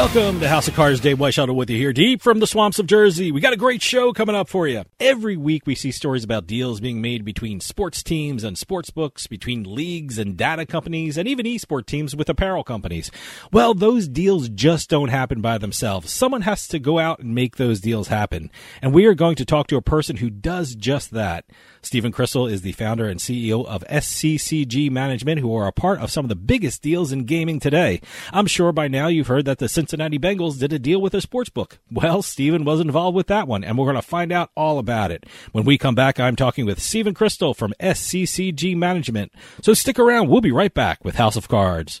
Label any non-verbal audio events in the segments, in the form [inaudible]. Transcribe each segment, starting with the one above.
Welcome to House of Cards. Dave Weishaupt with you here, deep from the swamps of Jersey. We got a great show coming up for you. Every week we see stories about deals being made between sports teams and sports books, between leagues and data companies, and even esports teams with apparel companies. Well, those deals just don't happen by themselves. Someone has to go out and make those deals happen. And we are going to talk to a person who does just that. Stephen Crystal is the founder and CEO of SCCG Management, who are a part of some of the biggest deals in gaming today. I'm sure by now you've heard that the Cincinnati Bengals did a deal with a sports book. Well, Stephen was involved with that one, and we're going to find out all about it. When we come back, I'm talking with Stephen Crystal from SCCG Management. So stick around. We'll be right back with House of Cards.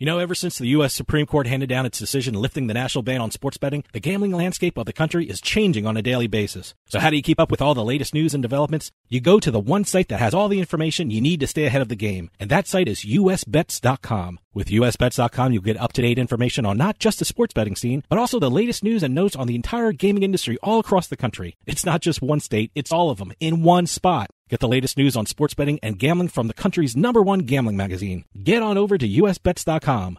You know, ever since the U.S. Supreme Court handed down its decision lifting the national ban on sports betting, the gambling landscape of the country is changing on a daily basis. So how do you keep up with all the latest news and developments? You go to the one site that has all the information you need to stay ahead of the game, and that site is usbets.com. With usbets.com, you'll get up-to-date information on not just the sports betting scene, but also the latest news and notes on the entire gaming industry all across the country. It's not just one state, it's all of them in one spot. Get the latest news on sports betting and gambling from the country's number one gambling magazine. Get on over to usbets.com.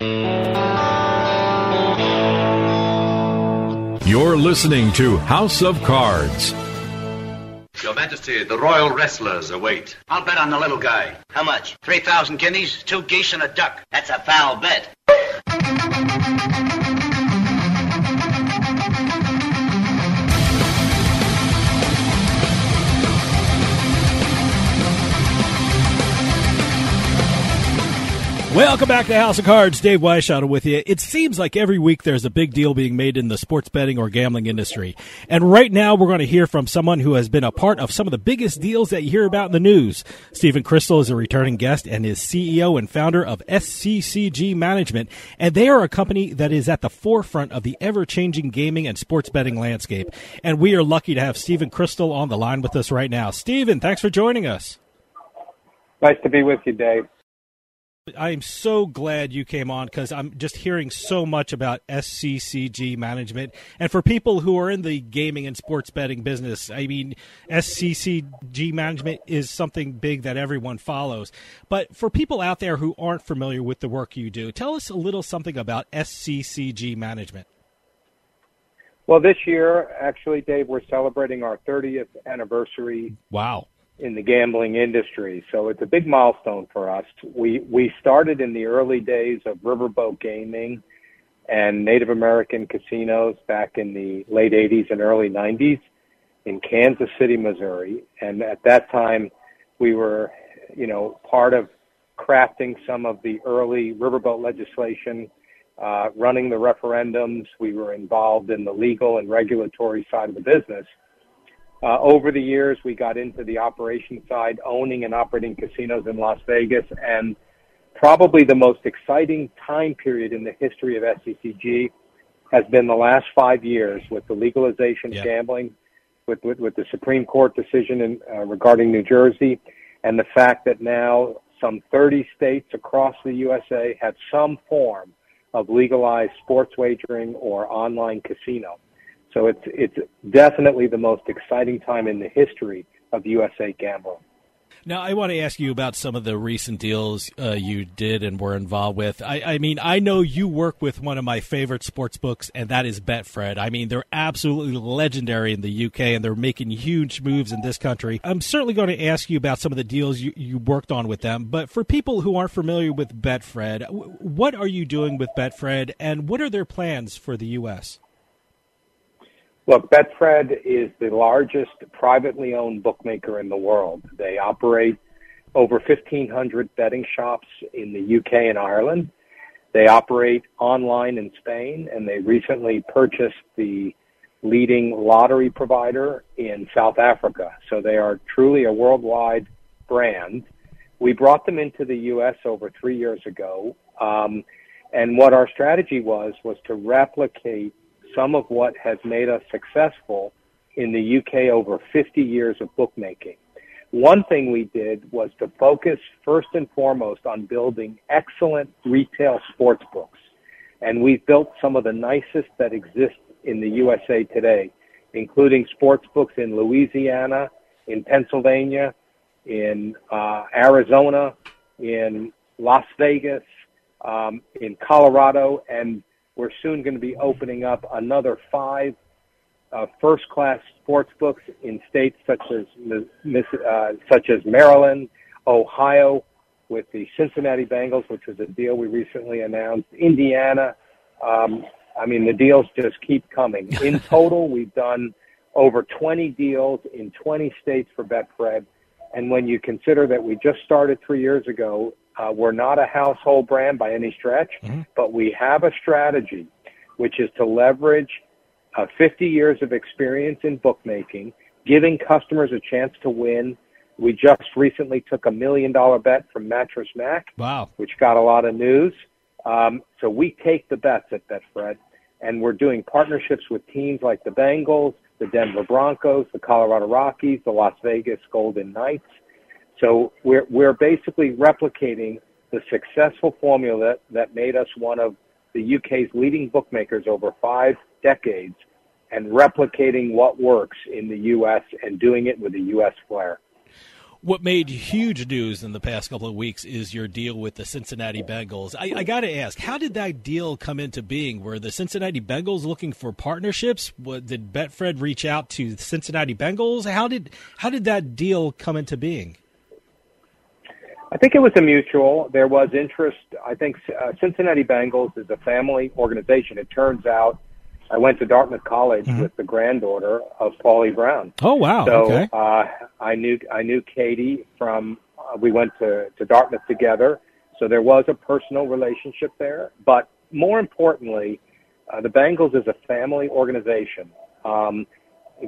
You're listening to House of Cards. Your Majesty, the royal wrestlers await. I'll bet on the little guy. How much? 3,000 guineas, two geese, and a duck. That's a foul bet. Welcome back to House of Cards. Dave Weishaupt with you. It seems like every week there's a big deal being made in the sports betting or gambling industry. And right now we're going to hear from someone who has been a part of some of the biggest deals that you hear about in the news. Stephen Crystal is a returning guest and is CEO and founder of SCCG Management. And they are a company that is at the forefront of the ever changing gaming and sports betting landscape. And we are lucky to have Stephen Crystal on the line with us right now. Stephen, thanks for joining us. Nice to be with you, Dave. I am so glad you came on because I'm just hearing so much about SCCG management. And for people who are in the gaming and sports betting business, I mean, SCCG management is something big that everyone follows. But for people out there who aren't familiar with the work you do, tell us a little something about SCCG management. Well, this year, actually, Dave, we're celebrating our 30th anniversary. Wow in the gambling industry. So it's a big milestone for us. We we started in the early days of riverboat gaming and Native American casinos back in the late 80s and early 90s in Kansas City, Missouri. And at that time, we were, you know, part of crafting some of the early riverboat legislation, uh, running the referendums. We were involved in the legal and regulatory side of the business. Uh, over the years, we got into the operation side, owning and operating casinos in Las Vegas, and probably the most exciting time period in the history of SCCG has been the last five years with the legalization yeah. of gambling, with, with, with the Supreme Court decision in, uh, regarding New Jersey, and the fact that now some 30 states across the USA have some form of legalized sports wagering or online casino. So it's it's definitely the most exciting time in the history of USA gambling. Now, I want to ask you about some of the recent deals uh, you did and were involved with. I, I, mean, I know you work with one of my favorite sports books, and that is Betfred. I mean, they're absolutely legendary in the UK, and they're making huge moves in this country. I'm certainly going to ask you about some of the deals you, you worked on with them, but for people who aren't familiar with Betfred, what are you doing with Betfred, and what are their plans for the U.S.? Look, Betfred is the largest privately owned bookmaker in the world. They operate over 1,500 betting shops in the UK and Ireland. They operate online in Spain, and they recently purchased the leading lottery provider in South Africa. So they are truly a worldwide brand. We brought them into the U.S. over three years ago. Um, and what our strategy was, was to replicate some of what has made us successful in the UK over 50 years of bookmaking. One thing we did was to focus first and foremost on building excellent retail sports books. And we've built some of the nicest that exist in the USA today, including sports books in Louisiana, in Pennsylvania, in uh, Arizona, in Las Vegas, um, in Colorado, and we're soon going to be opening up another five uh, first-class sports books in states such as uh, such as Maryland, Ohio, with the Cincinnati Bengals, which was a deal we recently announced. Indiana. Um, I mean, the deals just keep coming. [laughs] In total, we've done over 20 deals in 20 states for Betfred. And when you consider that we just started three years ago uh, we're not a household brand by any stretch, mm-hmm. but we have a strategy, which is to leverage uh, 50 years of experience in bookmaking, giving customers a chance to win. We just recently took a million dollar bet from Mattress Mac, wow. which got a lot of news. Um, so we take the bets at Betfred, and we're doing partnerships with teams like the Bengals, the Denver Broncos, the Colorado Rockies, the Las Vegas Golden Knights. So we're, we're basically replicating the successful formula that, that made us one of the UK's leading bookmakers over five decades and replicating what works in the US and doing it with a US flair. What made huge news in the past couple of weeks is your deal with the Cincinnati Bengals. I, I got to ask, how did that deal come into being? Were the Cincinnati Bengals looking for partnerships? What, did Betfred reach out to the Cincinnati Bengals? How did how did that deal come into being? I think it was a mutual. There was interest. I think uh, Cincinnati Bengals is a family organization. It turns out I went to Dartmouth College mm-hmm. with the granddaughter of Paulie Brown. Oh wow! So okay. uh, I knew I knew Katie from. Uh, we went to to Dartmouth together. So there was a personal relationship there. But more importantly, uh, the Bengals is a family organization, um,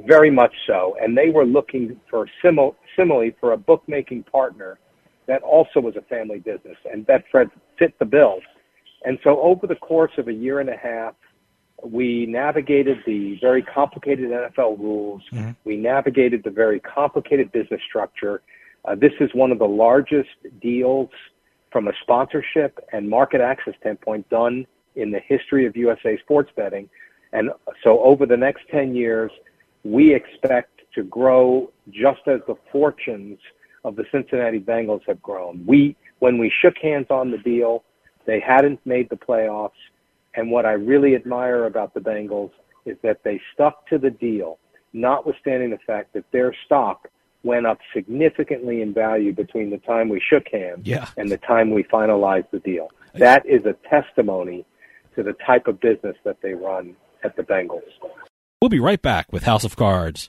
very much so. And they were looking for simil- similarly for a bookmaking partner that also was a family business. And Betfred fit the bill. And so over the course of a year and a half, we navigated the very complicated NFL rules. Mm-hmm. We navigated the very complicated business structure. Uh, this is one of the largest deals from a sponsorship and market access standpoint done in the history of USA sports betting. And so over the next 10 years, we expect to grow just as the fortunes of the Cincinnati Bengals have grown. We, when we shook hands on the deal, they hadn't made the playoffs. And what I really admire about the Bengals is that they stuck to the deal, notwithstanding the fact that their stock went up significantly in value between the time we shook hands yeah. and the time we finalized the deal. That is a testimony to the type of business that they run at the Bengals. We'll be right back with House of Cards.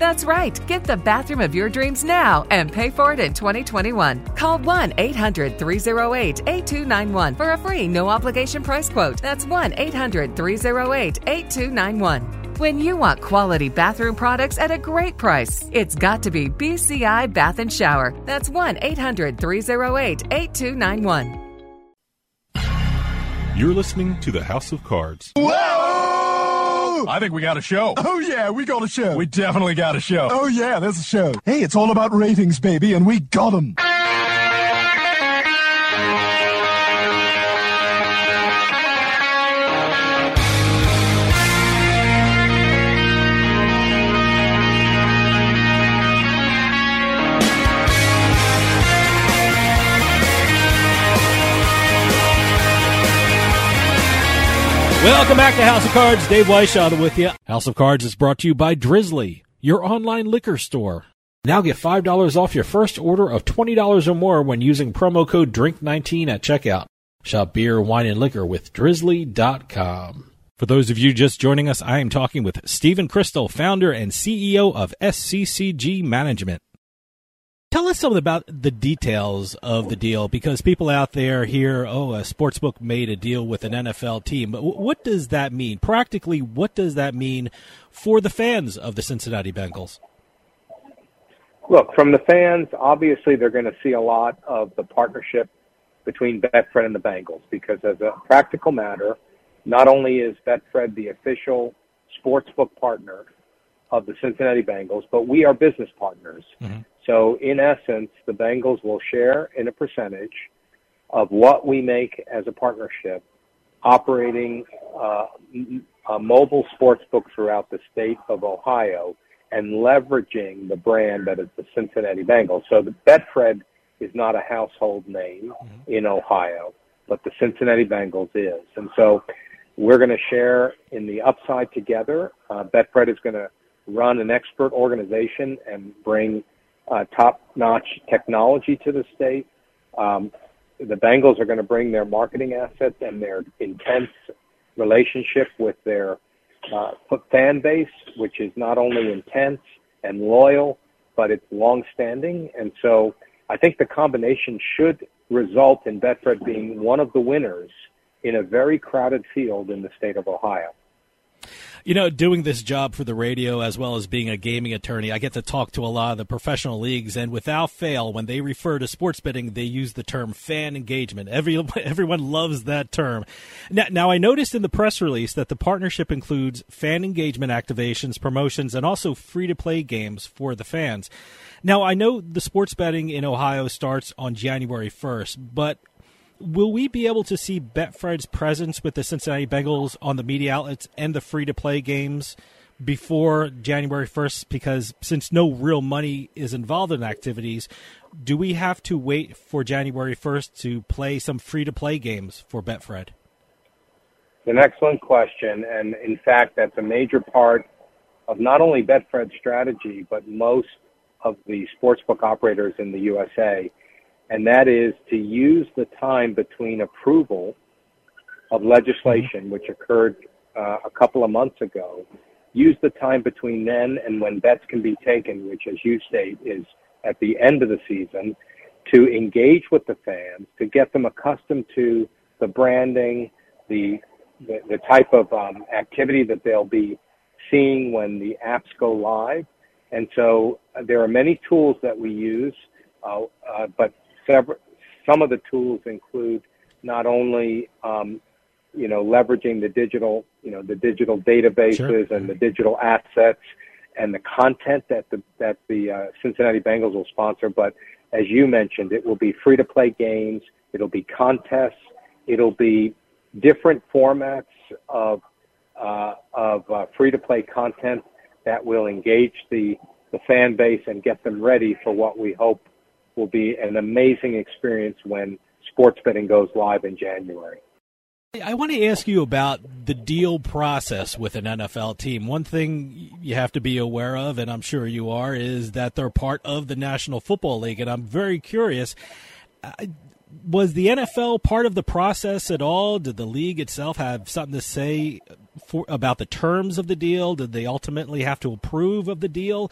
That's right. Get the bathroom of your dreams now and pay for it in 2021. Call 1 800 308 8291 for a free no obligation price quote. That's 1 800 308 8291. When you want quality bathroom products at a great price, it's got to be BCI Bath and Shower. That's 1 800 308 8291. You're listening to the House of Cards. Whoa! I think we got a show. Oh, yeah, we got a show. We definitely got a show. Oh, yeah, there's a show. Hey, it's all about ratings, baby, and we got them. Welcome back to House of Cards. Dave Weishaupt with you. House of Cards is brought to you by Drizly, your online liquor store. Now get $5 off your first order of $20 or more when using promo code DRINK19 at checkout. Shop beer, wine, and liquor with drizly.com. For those of you just joining us, I am talking with Stephen Crystal, founder and CEO of SCCG Management. Tell us something about the details of the deal because people out there hear, oh, a sportsbook made a deal with an NFL team. But what does that mean? Practically, what does that mean for the fans of the Cincinnati Bengals? Look, from the fans, obviously they're going to see a lot of the partnership between Betfred and the Bengals because, as a practical matter, not only is Betfred the official sportsbook partner of the Cincinnati Bengals, but we are business partners. Mm-hmm. So, in essence, the Bengals will share in a percentage of what we make as a partnership operating uh, a mobile sports book throughout the state of Ohio and leveraging the brand that is the Cincinnati Bengals. So the Betfred is not a household name mm-hmm. in Ohio, but the Cincinnati Bengals is. And so we're going to share in the upside together. Uh, Betfred is going to run an expert organization and bring uh, top-notch technology to the state. Um, the Bengals are going to bring their marketing assets and their intense relationship with their uh, fan base, which is not only intense and loyal, but it's long-standing. And so I think the combination should result in Betfred being one of the winners in a very crowded field in the state of Ohio. You know, doing this job for the radio as well as being a gaming attorney, I get to talk to a lot of the professional leagues, and without fail, when they refer to sports betting, they use the term fan engagement. Every, [laughs] everyone loves that term. Now, now, I noticed in the press release that the partnership includes fan engagement activations, promotions, and also free to play games for the fans. Now, I know the sports betting in Ohio starts on January 1st, but will we be able to see Betfred's presence with the Cincinnati Bengals on the media outlets and the free to play games before January 1st? Because since no real money is involved in activities, do we have to wait for January 1st to play some free to play games for Betfred? It's an excellent question. And in fact, that's a major part of not only Betfred's strategy, but most of the sportsbook operators in the USA and that is to use the time between approval of legislation, which occurred uh, a couple of months ago, use the time between then and when bets can be taken, which, as you state, is at the end of the season, to engage with the fans, to get them accustomed to the branding, the the, the type of um, activity that they'll be seeing when the apps go live. And so uh, there are many tools that we use, uh, uh, but several, some of the tools include not only um, you know leveraging the digital you know the digital databases sure. and the digital assets and the content that the that the uh, Cincinnati Bengals will sponsor, but as you mentioned, it will be free to play games. It'll be contests. It'll be different formats of uh, of uh, free to play content that will engage the the fan base and get them ready for what we hope will be an amazing experience when sports betting goes live in January. I want to ask you about the deal process with an NFL team. One thing you have to be aware of, and I'm sure you are, is that they're part of the National Football League. And I'm very curious uh, was the NFL part of the process at all? Did the league itself have something to say for, about the terms of the deal? Did they ultimately have to approve of the deal?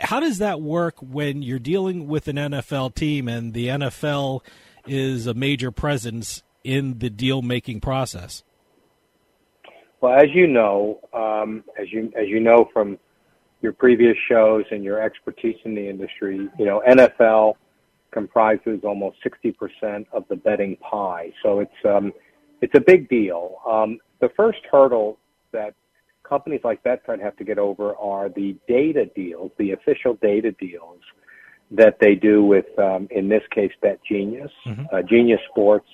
How does that work when you're dealing with an NFL team and the NFL is a major presence in the deal making process? Well, as you know, um, as you as you know from your previous shows and your expertise in the industry, you know NFL comprises almost 60% of the betting pie. So it's um, it's a big deal. Um, the first hurdle that companies like Betfred have to get over are the data deals, the official data deals that they do with, um, in this case, Bet Genius. Mm-hmm. Uh, Genius Sports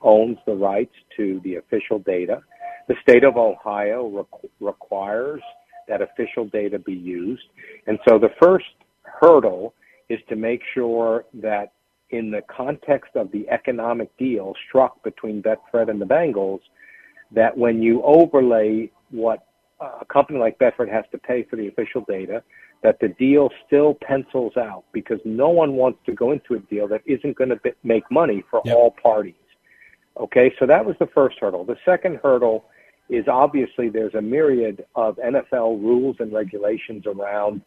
owns the rights to the official data. The state of Ohio re- requires that official data be used. And so the first hurdle is to make sure that in the context of the economic deal struck between Betfred and the Bengals, that when you overlay what uh, a company like Betfred has to pay for the official data, that the deal still pencils out because no one wants to go into a deal that isn't going to make money for yep. all parties. Okay, so that was the first hurdle. The second hurdle is obviously there's a myriad of NFL rules and regulations around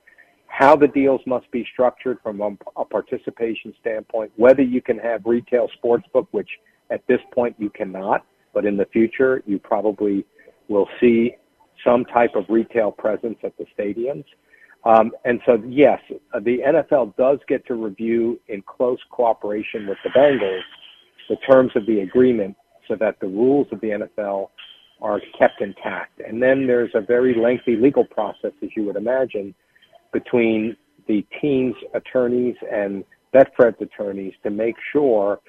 how the deals must be structured from a, a participation standpoint, whether you can have retail sportsbook, which at this point you cannot, but in the future you probably will see some type of retail presence at the stadiums. Um, and so, yes, the NFL does get to review in close cooperation with the Bengals the terms of the agreement so that the rules of the NFL are kept intact. And then there's a very lengthy legal process, as you would imagine, between the team's attorneys and Betfred's attorneys to make sure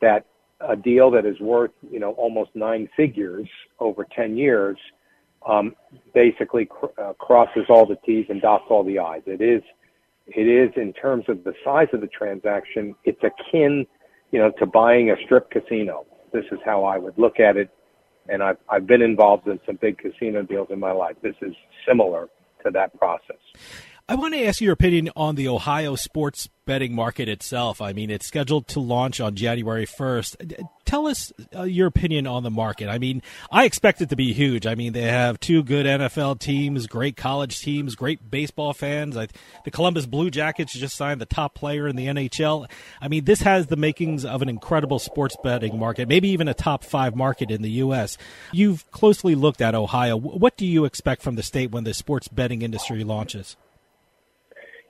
that a deal that is worth, you know, almost nine figures over 10 years, um, basically cr- uh, crosses all the T's and dots all the I's. It is, it is in terms of the size of the transaction, it's akin, you know, to buying a strip casino. This is how I would look at it. And I've, I've been involved in some big casino deals in my life. This is similar to that process. I want to ask your opinion on the Ohio sports betting market itself. I mean, it's scheduled to launch on January 1st. Tell us uh, your opinion on the market. I mean, I expect it to be huge. I mean, they have two good NFL teams, great college teams, great baseball fans. I, the Columbus Blue Jackets just signed the top player in the NHL. I mean, this has the makings of an incredible sports betting market, maybe even a top five market in the U.S. You've closely looked at Ohio. What do you expect from the state when the sports betting industry launches?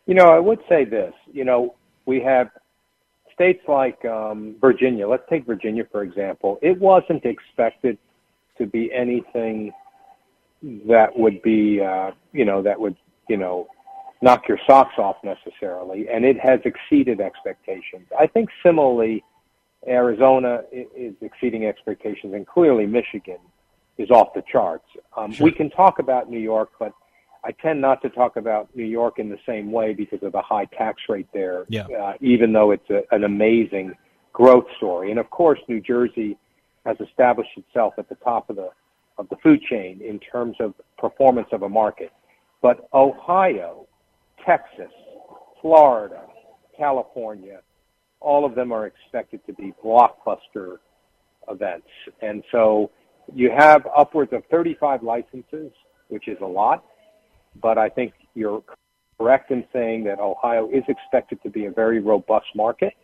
You know, I would say this. You know, we have states like um, Virginia. Let's take Virginia for example. It wasn't expected to be anything that would be, uh, you know, that would, you know, knock your socks off necessarily, and it has exceeded expectations. I think similarly, Arizona is exceeding expectations, and clearly Michigan is off the charts. Um, sure. We can talk about New York, but I tend not to talk about New York in the same way because of the high tax rate there, yeah. uh, even though it's a, an amazing growth story. And of course, New Jersey has established itself at the top of the of the food chain in terms of performance of a market. But Ohio, Texas, Florida, California, all of them are expected to be blockbuster events. And so you have upwards of 35 licenses, which is a lot but I think you're correct in saying that Ohio is expected to be a very robust market.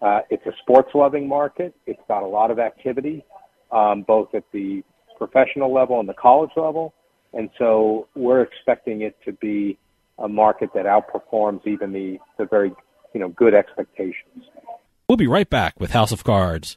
Uh, it's a sports loving market. It's got a lot of activity, um, both at the professional level and the college level. And so we're expecting it to be a market that outperforms even the, the very, you know, good expectations. We'll be right back with House of Cards.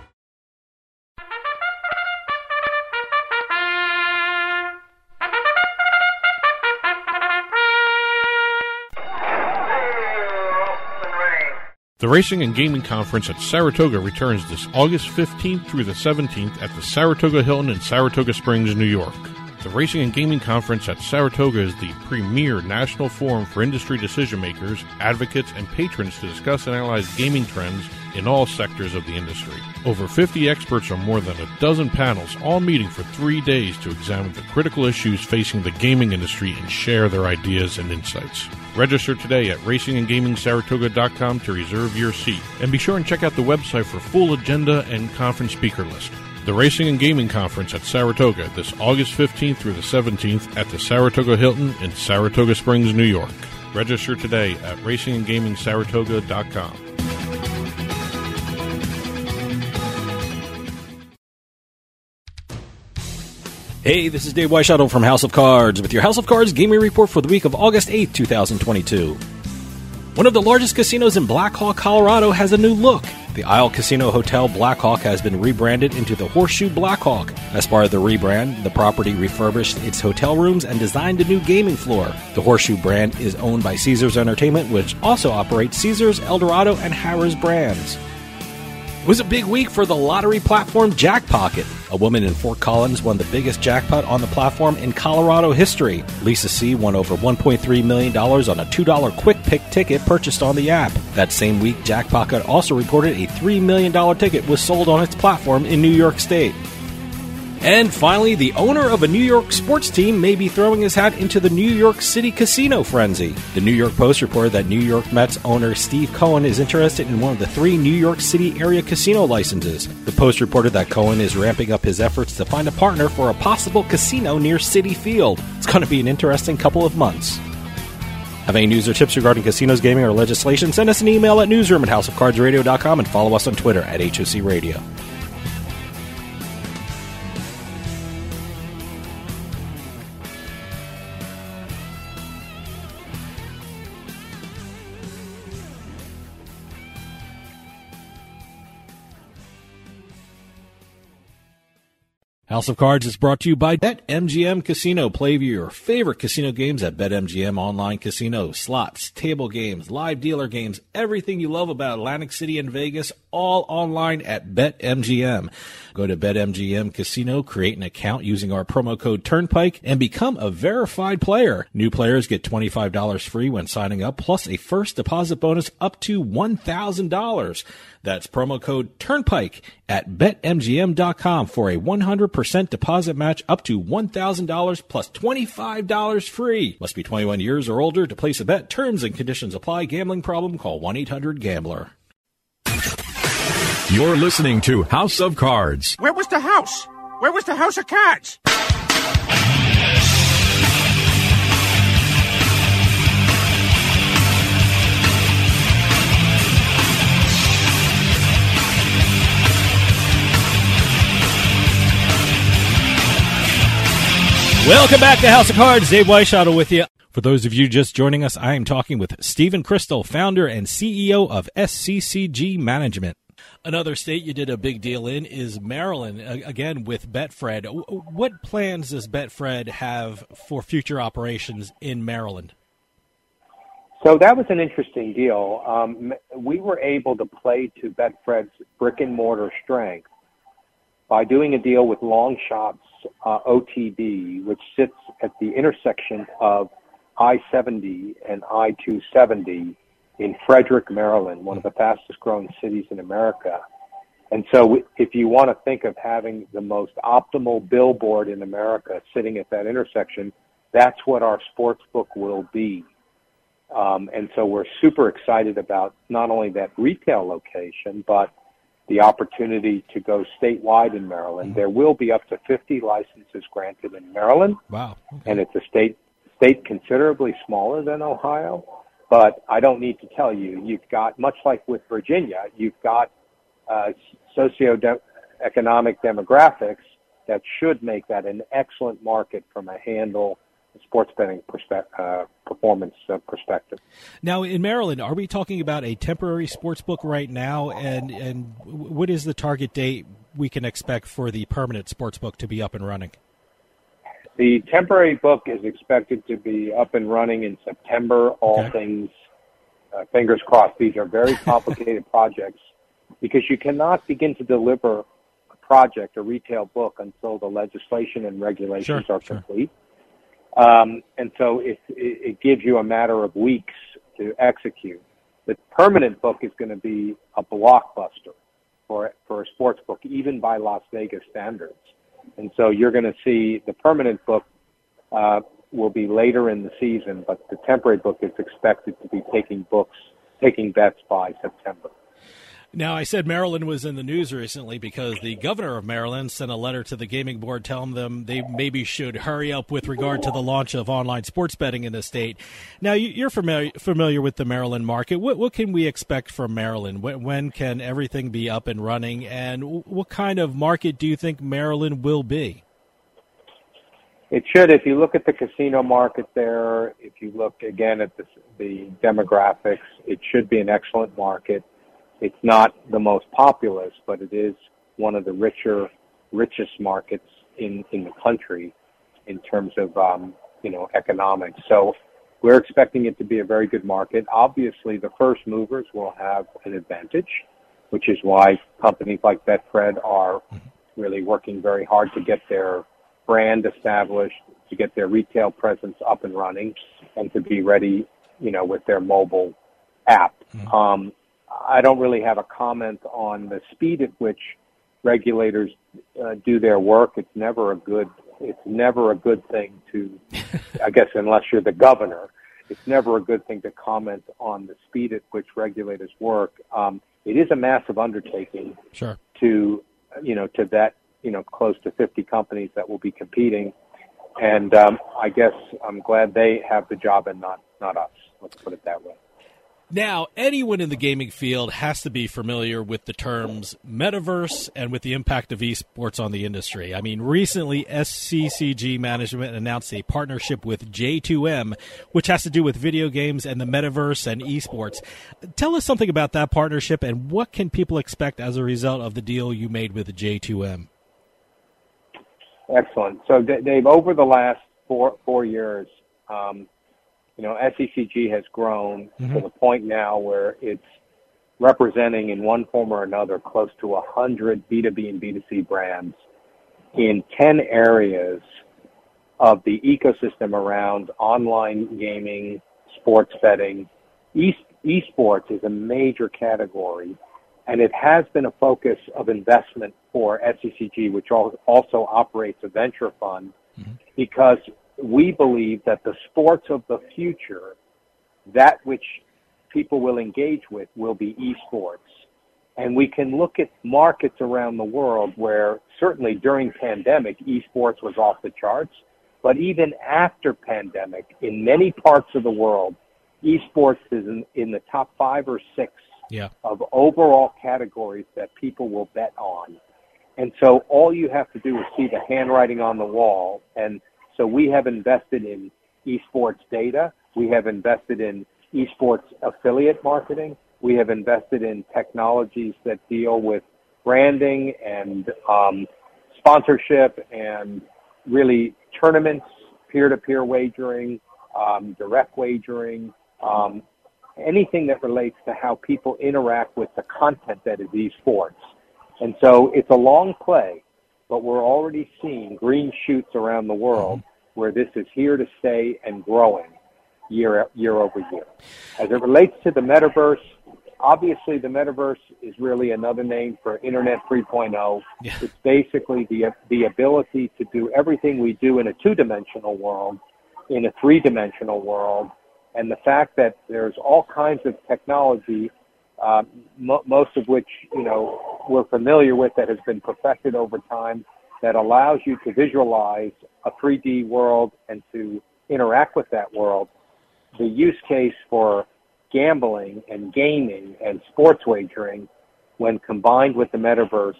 The Racing and Gaming Conference at Saratoga returns this August 15th through the 17th at the Saratoga Hilton in Saratoga Springs, New York. The Racing and Gaming Conference at Saratoga is the premier national forum for industry decision makers, advocates, and patrons to discuss and analyze gaming trends in all sectors of the industry. Over 50 experts on more than a dozen panels, all meeting for three days to examine the critical issues facing the gaming industry and share their ideas and insights. Register today at racingandgamingsaratoga.com to reserve your seat. And be sure and check out the website for full agenda and conference speaker list. The Racing and Gaming Conference at Saratoga this August 15th through the 17th at the Saratoga Hilton in Saratoga Springs, New York. Register today at racingandgamingsaratoga.com. Hey, this is Dave Weishaupt from House of Cards with your House of Cards gaming report for the week of August 8th, 2022. One of the largest casinos in Black Hawk, Colorado has a new look. The Isle Casino Hotel Black Hawk has been rebranded into the Horseshoe Black Hawk. As part of the rebrand, the property refurbished its hotel rooms and designed a new gaming floor. The Horseshoe brand is owned by Caesars Entertainment, which also operates Caesars, Eldorado, and Harrah's brands. Was a big week for the lottery platform Jackpocket. A woman in Fort Collins won the biggest jackpot on the platform in Colorado history. Lisa C. won over $1.3 million on a $2 quick pick ticket purchased on the app. That same week, Jackpocket also reported a $3 million ticket was sold on its platform in New York State. And finally, the owner of a New York sports team may be throwing his hat into the New York City casino frenzy. The New York Post reported that New York Mets owner Steve Cohen is interested in one of the three New York City area casino licenses. The Post reported that Cohen is ramping up his efforts to find a partner for a possible casino near Citi Field. It's going to be an interesting couple of months. Have any news or tips regarding casinos, gaming, or legislation? Send us an email at newsroom at houseofcardsradio.com and follow us on Twitter at HOC Radio. House of Cards is brought to you by BetMGM Casino. Play your favorite casino games at BetMGM Online Casino. Slots, table games, live dealer games, everything you love about Atlantic City and Vegas, all online at BetMGM. Go to BetMGM Casino, create an account using our promo code Turnpike, and become a verified player. New players get $25 free when signing up, plus a first deposit bonus up to $1,000. That's promo code Turnpike at betmgm.com for a 100% deposit match up to $1,000 plus $25 free. Must be 21 years or older to place a bet. Terms and conditions apply. Gambling problem? Call 1-800-GAMBLER. You're listening to House of Cards. Where was the house? Where was the house of cards? Welcome back to House of Cards. Dave Weishaupt with you. For those of you just joining us, I am talking with Stephen Crystal, founder and CEO of SCCG Management. Another state you did a big deal in is Maryland, again with Betfred. What plans does Betfred have for future operations in Maryland? So that was an interesting deal. Um, we were able to play to Betfred's brick and mortar strength by doing a deal with Long Shots uh, OTB, which sits at the intersection of I-70 and I-270 in Frederick, Maryland, one of the fastest growing cities in America. And so if you want to think of having the most optimal billboard in America sitting at that intersection, that's what our sports book will be. Um, and so we're super excited about not only that retail location, but the opportunity to go statewide in Maryland. There will be up to 50 licenses granted in Maryland. Wow. Okay. And it's a state state considerably smaller than Ohio, but I don't need to tell you, you've got much like with Virginia, you've got uh, socioeconomic demographics that should make that an excellent market from a handle sports betting perspe- uh, performance uh, perspective. Now, in Maryland, are we talking about a temporary sports book right now, and and what is the target date we can expect for the permanent sports book to be up and running? The temporary book is expected to be up and running in September. All okay. things, uh, fingers crossed. These are very [laughs] complicated projects because you cannot begin to deliver a project, a retail book, until the legislation and regulations sure, are sure. complete. Um, and so it, it, gives you a matter of weeks to execute. The permanent book is going to be a blockbuster for, for a sports book, even by Las Vegas standards. And so you're going to see the permanent book uh, will be later in the season, but the temporary book is expected to be taking books, taking bets by September. Now, I said Maryland was in the news recently because the governor of Maryland sent a letter to the gaming board telling them they maybe should hurry up with regard to the launch of online sports betting in the state. Now, you're familiar familiar with the Maryland market. What, what can we expect from Maryland? When can everything be up and running? And what kind of market do you think Maryland will be? It should. If you look at the casino market there, if you look again at the, the demographics, it should be an excellent market it's not the most populous, but it is one of the richer, richest markets in, in the country in terms of, um, you know, economics. So we're expecting it to be a very good market. Obviously, the first movers will have an advantage. which is why companies like Betfred are really working very hard to get their brand established, to get their retail presence up and running, and to be ready, you know, with their mobile app. Um, I don't really have a comment on the speed at which regulators uh, do their work. It's never a good. It's never a good thing to, [laughs] I guess, unless you're the governor. It's never a good thing to comment on the speed at which regulators work. Um, it is a massive undertaking Sure. to, you know, to that, you know, close to 50 companies that will be competing. And um, I guess I'm glad they have the job and not not us. Let's put it that way. Now, anyone in the gaming field has to be familiar with the terms metaverse and with the impact of esports on the industry. I mean, recently SCCG management announced a partnership with J2M, which has to do with video games and the metaverse and esports. Tell us something about that partnership and what can people expect as a result of the deal you made with J2M? Excellent. So, Dave, over the last four four years, um, you know, SCCG has grown Mhm. to the point now where it's representing in one form or another close to a hundred B2B and B2C brands in 10 areas of the ecosystem around online gaming, sports betting. E- esports is a major category and it has been a focus of investment for SCCG, which also operates a venture fund, because we believe that the sports of the future, that which people will engage with, will be esports. And we can look at markets around the world where certainly during pandemic, esports was off the charts. But even after pandemic, in many parts of the world, esports is in, in the top five or six Yeah. of overall categories that people will bet on. And so all you have to do is see the handwriting on the wall. And so we have invested in esports data. We have invested in esports affiliate marketing. We have invested in technologies that deal with branding and um, sponsorship and really tournaments, peer-to-peer wagering, um, direct wagering, um, anything that relates to how people interact with the content that is esports. And so it's a long play, but we're already seeing green shoots around the world where this is here to stay and growing year year over year. As it relates to the metaverse, obviously the metaverse is really another name for Internet 3.0. It's basically the the ability to do everything we do in a two-dimensional world in a three-dimensional world, and the fact that there's all kinds of technology, uh, mo- most of which you know we're familiar with that has been perfected over time, that allows you to visualize a 3D world and to interact with that world. The use case for gambling and gaming and sports wagering, when combined with the metaverse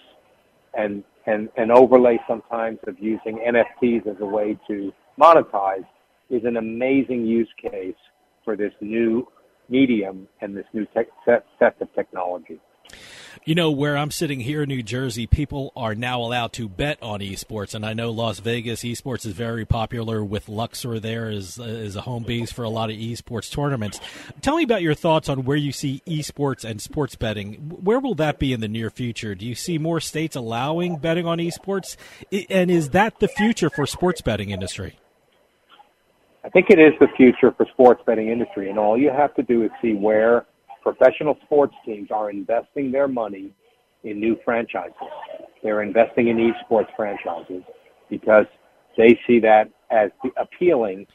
and and an overlay sometimes of using NFTs as a way to monetize, is an amazing use case for this new medium and this new tech set, set of technology. You know, where I'm sitting here in New Jersey, people are now allowed to bet on esports, and I know Las Vegas esports is very popular. With Luxor, there is is a home base for a lot of esports tournaments. Tell me about your thoughts on where you see esports and sports betting. Where will that be in the near future? Do you see more states allowing betting on esports, and is that the future for sports betting industry? I think it is the future for sports betting industry, and all you have to do is see where professional sports teams are investing their money in new franchises. They're investing in esports franchises because they see that as appealing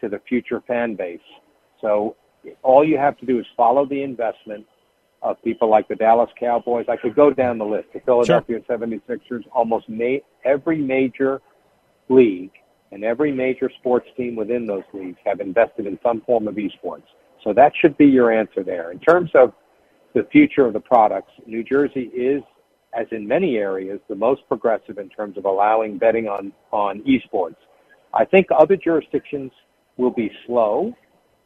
to the future fan base. So all you have to do is follow the investment of people like the Dallas Cowboys. I could go down the list. The Philadelphia 76ers, almost ma- every major league and every major sports team within those leagues have invested in some form of esports. So that should be your answer there. In terms of the future of the products, New Jersey is, as in many areas, the most progressive in terms of allowing betting on, on esports. I think other jurisdictions will be slow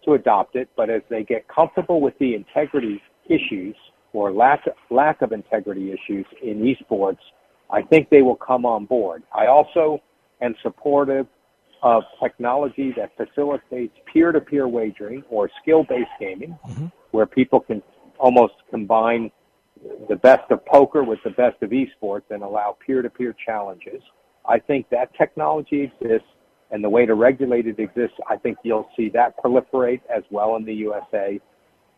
to adopt it, but as they get comfortable with the integrity issues or lack, lack of integrity issues in esports, I think they will come on board. I also am supportive of technology that facilitates peer-to-peer wagering or skill-based gaming, where people can almost combine the best of poker with the best of esports and allow peer-to-peer challenges. I think that technology exists and the way to regulate it exists. I think you'll see that proliferate as well in the USA.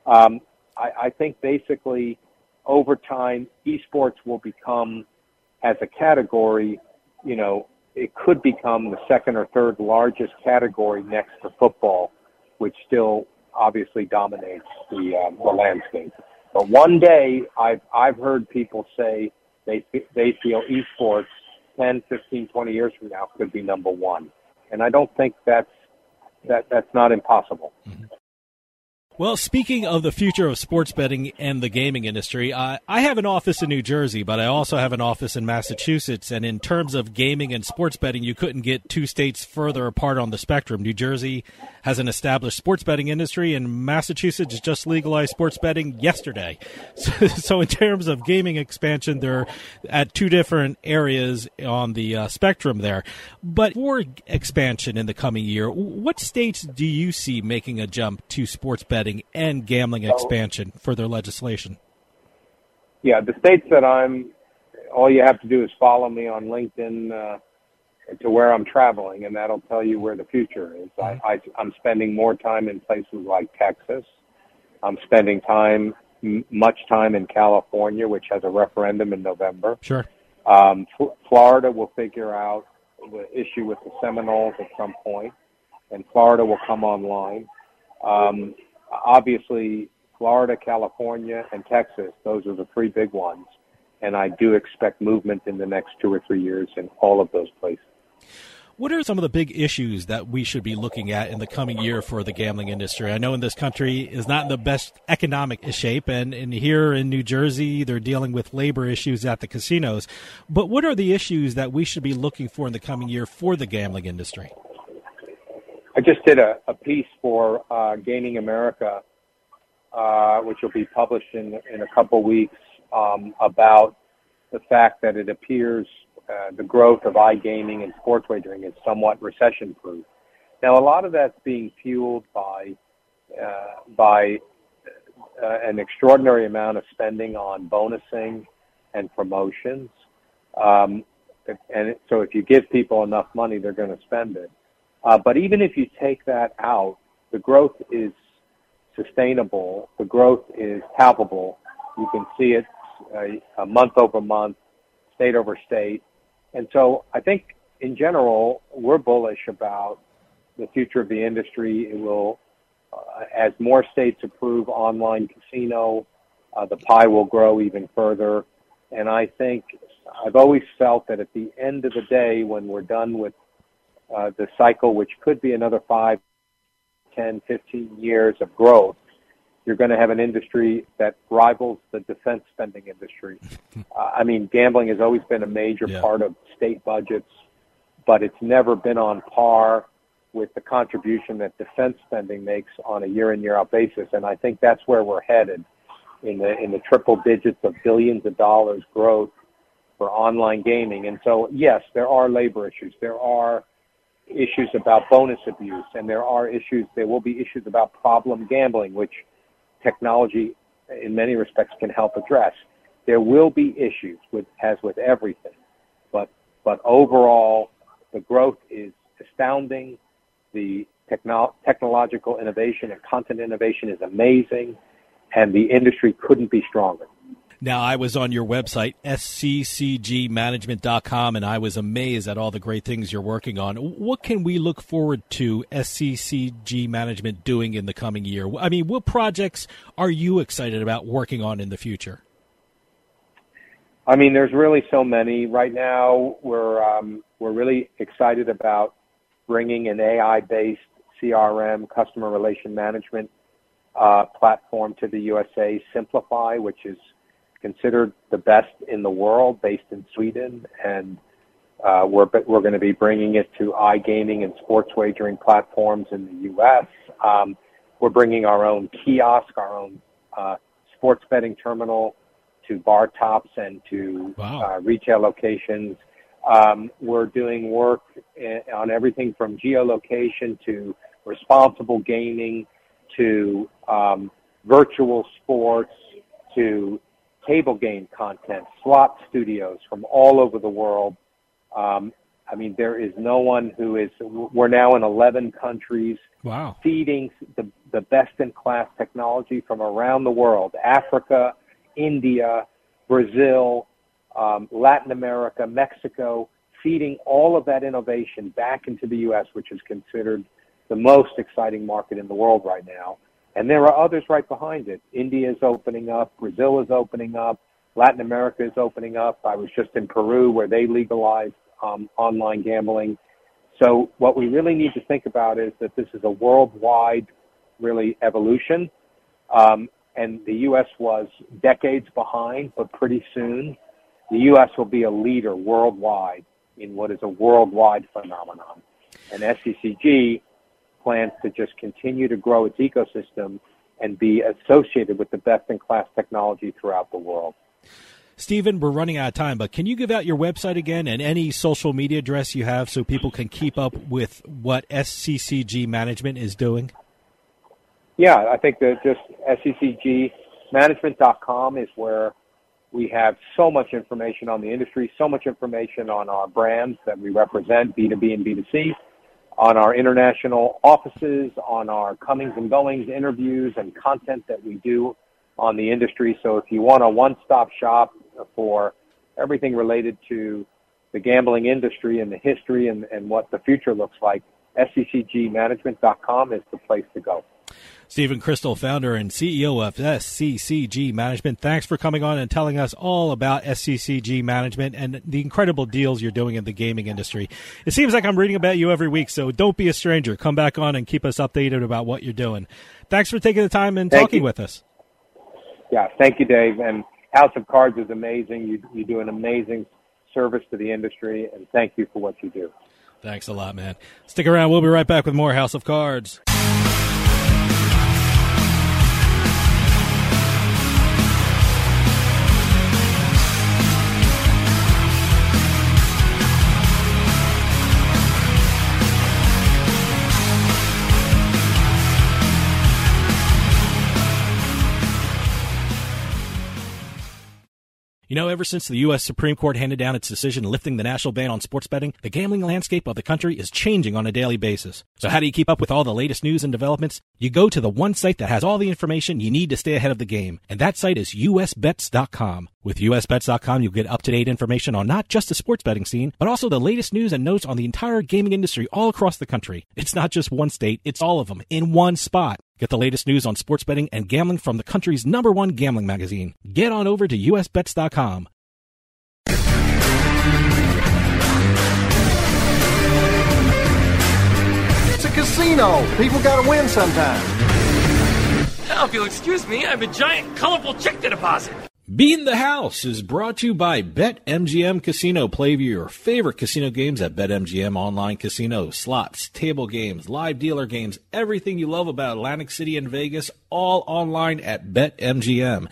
Um, I, I think basically over time, esports will become, as a category, you know, it could become the second or third largest category next to football, which still obviously dominates the, uh, the landscape. But one day, I've I've heard people say they they feel esports 10, 15, 20 years from now could be number one, and I don't think that's that that's not impossible. Mm-hmm. Well, speaking of the future of sports betting and the gaming industry, I, I have an office in New Jersey, but I also have an office in Massachusetts. And in terms of gaming and sports betting, you couldn't get two states further apart on the spectrum. New Jersey has an established sports betting industry, and Massachusetts just legalized sports betting yesterday. [laughs] So, so in terms of gaming expansion, they're at two different areas on the uh, spectrum there. But for expansion in the coming year, what states do you see making a jump to sports betting? Betting and gambling expansion for their legislation? Yeah, the states that I'm, all you have to do is follow me on LinkedIn uh, to where I'm traveling, and that'll tell you where the future is. I, I, I'm spending more time in places like Texas. I'm spending time, m- much time in California, which has a referendum in November. Sure. Um, F- Florida will figure out the issue with the Seminoles at some point, and Florida will come online. Um, obviously Florida, California, and Texas. Those are the three big ones. And I do expect movement in the next two or three years in all of those places. What are some of the big issues that we should be looking at in the coming year for the gambling industry? I know in this country is not in the best economic shape, and, and here in New Jersey, they're dealing with labor issues at the casinos. But what are the issues that we should be looking for in the coming year for the gambling industry? I just did a, a piece for uh, Gaming America, uh, which will be published in in a couple weeks, um, about the fact that it appears uh, the growth of iGaming and sports wagering is somewhat recession-proof. Now, a lot of that's being fueled by uh, by uh, an extraordinary amount of spending on bonusing and promotions. Um, and so, if you give people enough money, they're going to spend it. Uh, but even if you take that out, the growth is sustainable. The growth is palpable. You can see it uh, month over month, state over state. And so I think in general, we're bullish about the future of the industry. It will, uh, as more states approve online casino, uh, the pie will grow even further. And I think I've always felt that at the end of the day, when we're done with uh, the cycle, which could be another five, 10, 15 years of growth, you're going to have an industry that rivals the defense spending industry. [laughs] Uh, I mean, gambling has always been a major yeah. part of state budgets, but it's never been on par with the contribution that defense spending makes on a year in year out basis. And I think that's where we're headed in the in the triple digits of billions of dollars growth for online gaming. And so, yes, there are labor issues. There are issues about bonus abuse, and there are issues, there will be issues about problem gambling, which technology in many respects can help address. There will be issues with, as with everything, but, but overall, the growth is astounding. The techno- technological innovation and content innovation is amazing, and the industry couldn't be stronger. Now, I was on your website, sccgmanagement.com, and I was amazed at all the great things you're working on. What can we look forward to SCCG Management doing in the coming year? I mean, what projects are you excited about working on in the future? I mean, there's really so many. Right now, we're um, we're really excited about bringing an AI-based CRM, customer relation management uh, platform to the USA, Simplify, which is considered the best in the world, based in Sweden, and uh, we're we're going to be bringing it to iGaming and sports wagering platforms in the U.S. Um, we're bringing our own kiosk, our own uh, sports betting terminal to bar tops and to wow. uh, retail locations. Um, we're doing work in, on everything from geolocation to responsible gaming to um, virtual sports to table game content, slot studios from all over the world. Um, I mean, there is no one who is. We're now in 11 countries. Wow. Feeding the the best in class technology from around the world: Africa, India, Brazil, um, Latin America, Mexico. Feeding all of that innovation back into the U.S., which is considered the most exciting market in the world right now. And there are others right behind it. India is opening up. Brazil is opening up. Latin America is opening up. I was just in Peru where they legalized um, online gambling. So what we really need to think about is that this is a worldwide, really evolution. Um, and the U.S. was decades behind, but pretty soon the U.S. will be a leader worldwide in what is a worldwide phenomenon. And SCCG plans to just continue to grow its ecosystem and be associated with the best in class technology throughout the world. Stephen, we're running out of time, but can you give out your website again and any social media address you have so people can keep up with what SCCG management is doing? Yeah, I think that just sccgmanagement.com is where we have so much information on the industry, so much information on our brands that we represent, B2B and B2C, on our international offices, on our comings and goings, interviews, and content that we do on the industry. So if you want a one-stop shop for everything related to the gambling industry and the history and, and what the future looks like, sccgmanagement.com is the place to go. Stephen Crystal, founder and CEO of SCCG Management. Thanks for coming on and telling us all about SCCG Management and the incredible deals you're doing in the gaming industry. It seems like I'm reading about you every week, so don't be a stranger. Come back on and keep us updated about what you're doing. Thanks for taking the time and Thank talking you. with us. Yeah, thank you, Dave. And House of Cards is amazing. You, you do an amazing service to the industry, and thank you for what you do. Thanks a lot, man. Stick around. We'll be right back with more House of Cards. You know, ever since the U.S. Supreme Court handed down its decision lifting the national ban on sports betting, the gambling landscape of the country is changing on a daily basis. So how do you keep up with all the latest news and developments? You go to the one site that has all the information you need to stay ahead of the game, and that site is usbets.com. With usbets.com, you'll get up-to-date information on not just the sports betting scene, but also the latest news and notes on the entire gaming industry all across the country. It's not just one state, it's all of them in one spot. Get the latest news on sports betting and gambling from the country's number one gambling magazine. Get on over to usbets.com. It's a casino. People gotta win sometime. Now, if you'll excuse me, I have a giant, colorful check to deposit. Beat the House is brought to you by BetMGM Casino. Play your favorite casino games at BetMGM Online Casino. Slots, table games, live dealer games, everything you love about Atlantic City and Vegas, all online at BetMGM.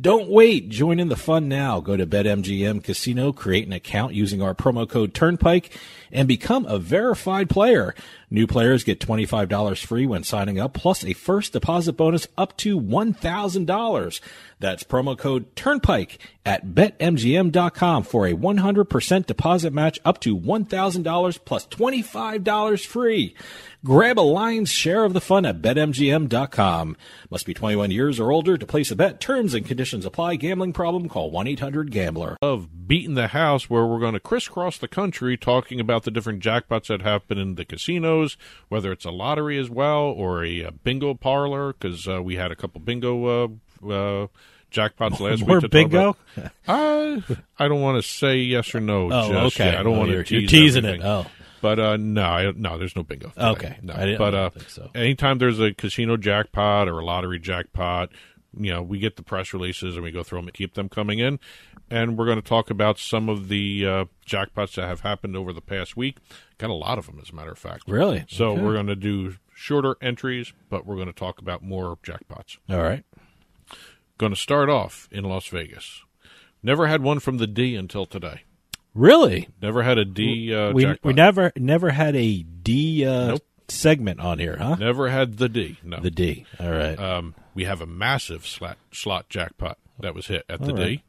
Don't wait. Join in the fun now. Go to BetMGM Casino, create an account using our promo code Turnpike, and become a verified player. New players get $25 free when signing up, plus a first deposit bonus up to $1,000. That's promo code Turnpike at betmgm.com for a 100% deposit match up to $1,000 plus $25 free. Grab a lion's share of the fun at betmgm.com. Must be 21 years or older to place a bet. Terms and conditions apply. Gambling problem? Call 1-800-GAMBLER. Of beating the house, where we're going to crisscross the country talking about the different jackpots that happen in the casinos, whether it's a lottery as well or a, uh bingo parlor, because uh, we had a couple bingo. Uh, uh, jackpots [laughs] last More week. to talk bingo? [laughs] I I don't want to say yes or no. Oh, just okay. yet. I don't Oh, want to you're- tease you're teasing everything. it. Oh. But uh, no, I, no, there's no bingo. today. Okay. no. I didn't- but I uh, so. anytime there's a casino jackpot or a lottery jackpot, you know, we get the press releases and we go through them and keep them coming in. And we're going to talk about some of the uh, jackpots that have happened over the past week. Got a lot of them, as a matter of fact. Really? So Okay. we're going to do shorter entries, but we're going to talk about more jackpots. All right. Going to start off in Las Vegas. Never had one from the D until today. Really? Never had a D uh, we, jackpot. we never never had a D uh, Nope. segment on here, huh? Never had the D. No. The D. All right. Um, we have a massive slot, slot jackpot. that was hit at the All D.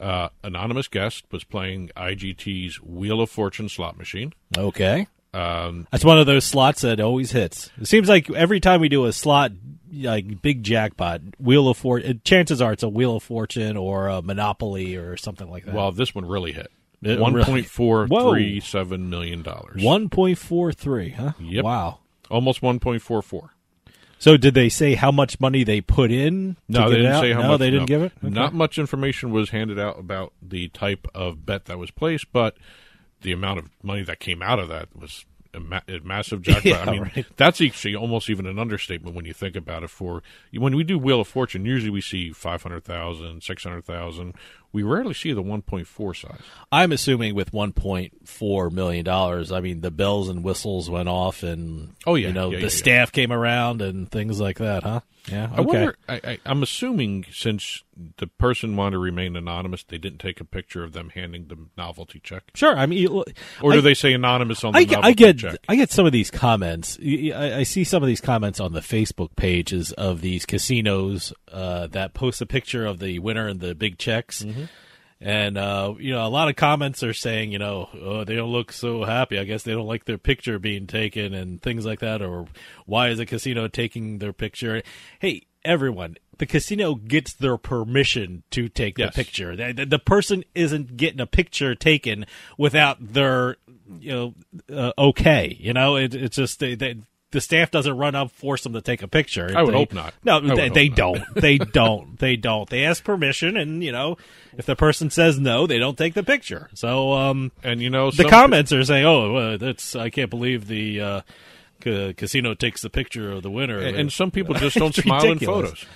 Uh, anonymous guest was playing IGT's Wheel of Fortune slot machine. Okay. Um, That's one of those slots that always hits. It seems like every time we do a slot, like big jackpot, Wheel of Fortune, chances are it's a Wheel of Fortune or a Monopoly or something like that. well, this one really hit. It One really- point four three seven million dollars. 1.43, huh? Yep. Wow. Almost one point four four. So did they say how much money they put in? No, they didn't out? say how no, much. they didn't no. give it. Okay. Not much information was handed out about the type of bet that was placed, but the amount of money that came out of that was a, ma- a massive jackpot. [laughs] Yeah, I mean, right. that's actually almost even an understatement when you think about it. For when we do Wheel of Fortune, usually we see 500,000, 600,000. We rarely see the 1.4 size. I'm assuming with 1.4 million dollars, I mean the bells and whistles went off, and Oh, yeah. you know Yeah, the yeah, yeah. staff came around and things like that, huh? Yeah. I Okay. wonder. I, I, I'm assuming since the person wanted to remain anonymous, they didn't take a picture of them handing the novelty check. Sure. I mean, Or do I- they say anonymous on the I, novelty I get check? I get some of these comments. I see some of these comments on the Facebook pages of these casinos uh, that post a picture of the winner and the big checks. Mm-hmm. And uh, you know, a lot of comments are saying, you know, oh, they don't look so happy. I guess they don't like their picture being taken and things like that. Or why is a casino taking their picture? Hey, everyone, the casino gets their permission to take Yes. the picture. The, the, the person isn't getting a picture taken without their, you know, uh, okay. You know, it, it's just they, they, the staff doesn't run up force them to take a picture. I would They- hope not. No, they, they not. don't. They [laughs] don't. They don't. They ask permission, and you know, if the person says no, they don't take the picture. So, um, and you know, the comments are saying, "Oh, well, that's I can't believe the uh, ca- casino takes the picture of the winner." And, and some people [laughs] just don't smile ridiculous. in photos.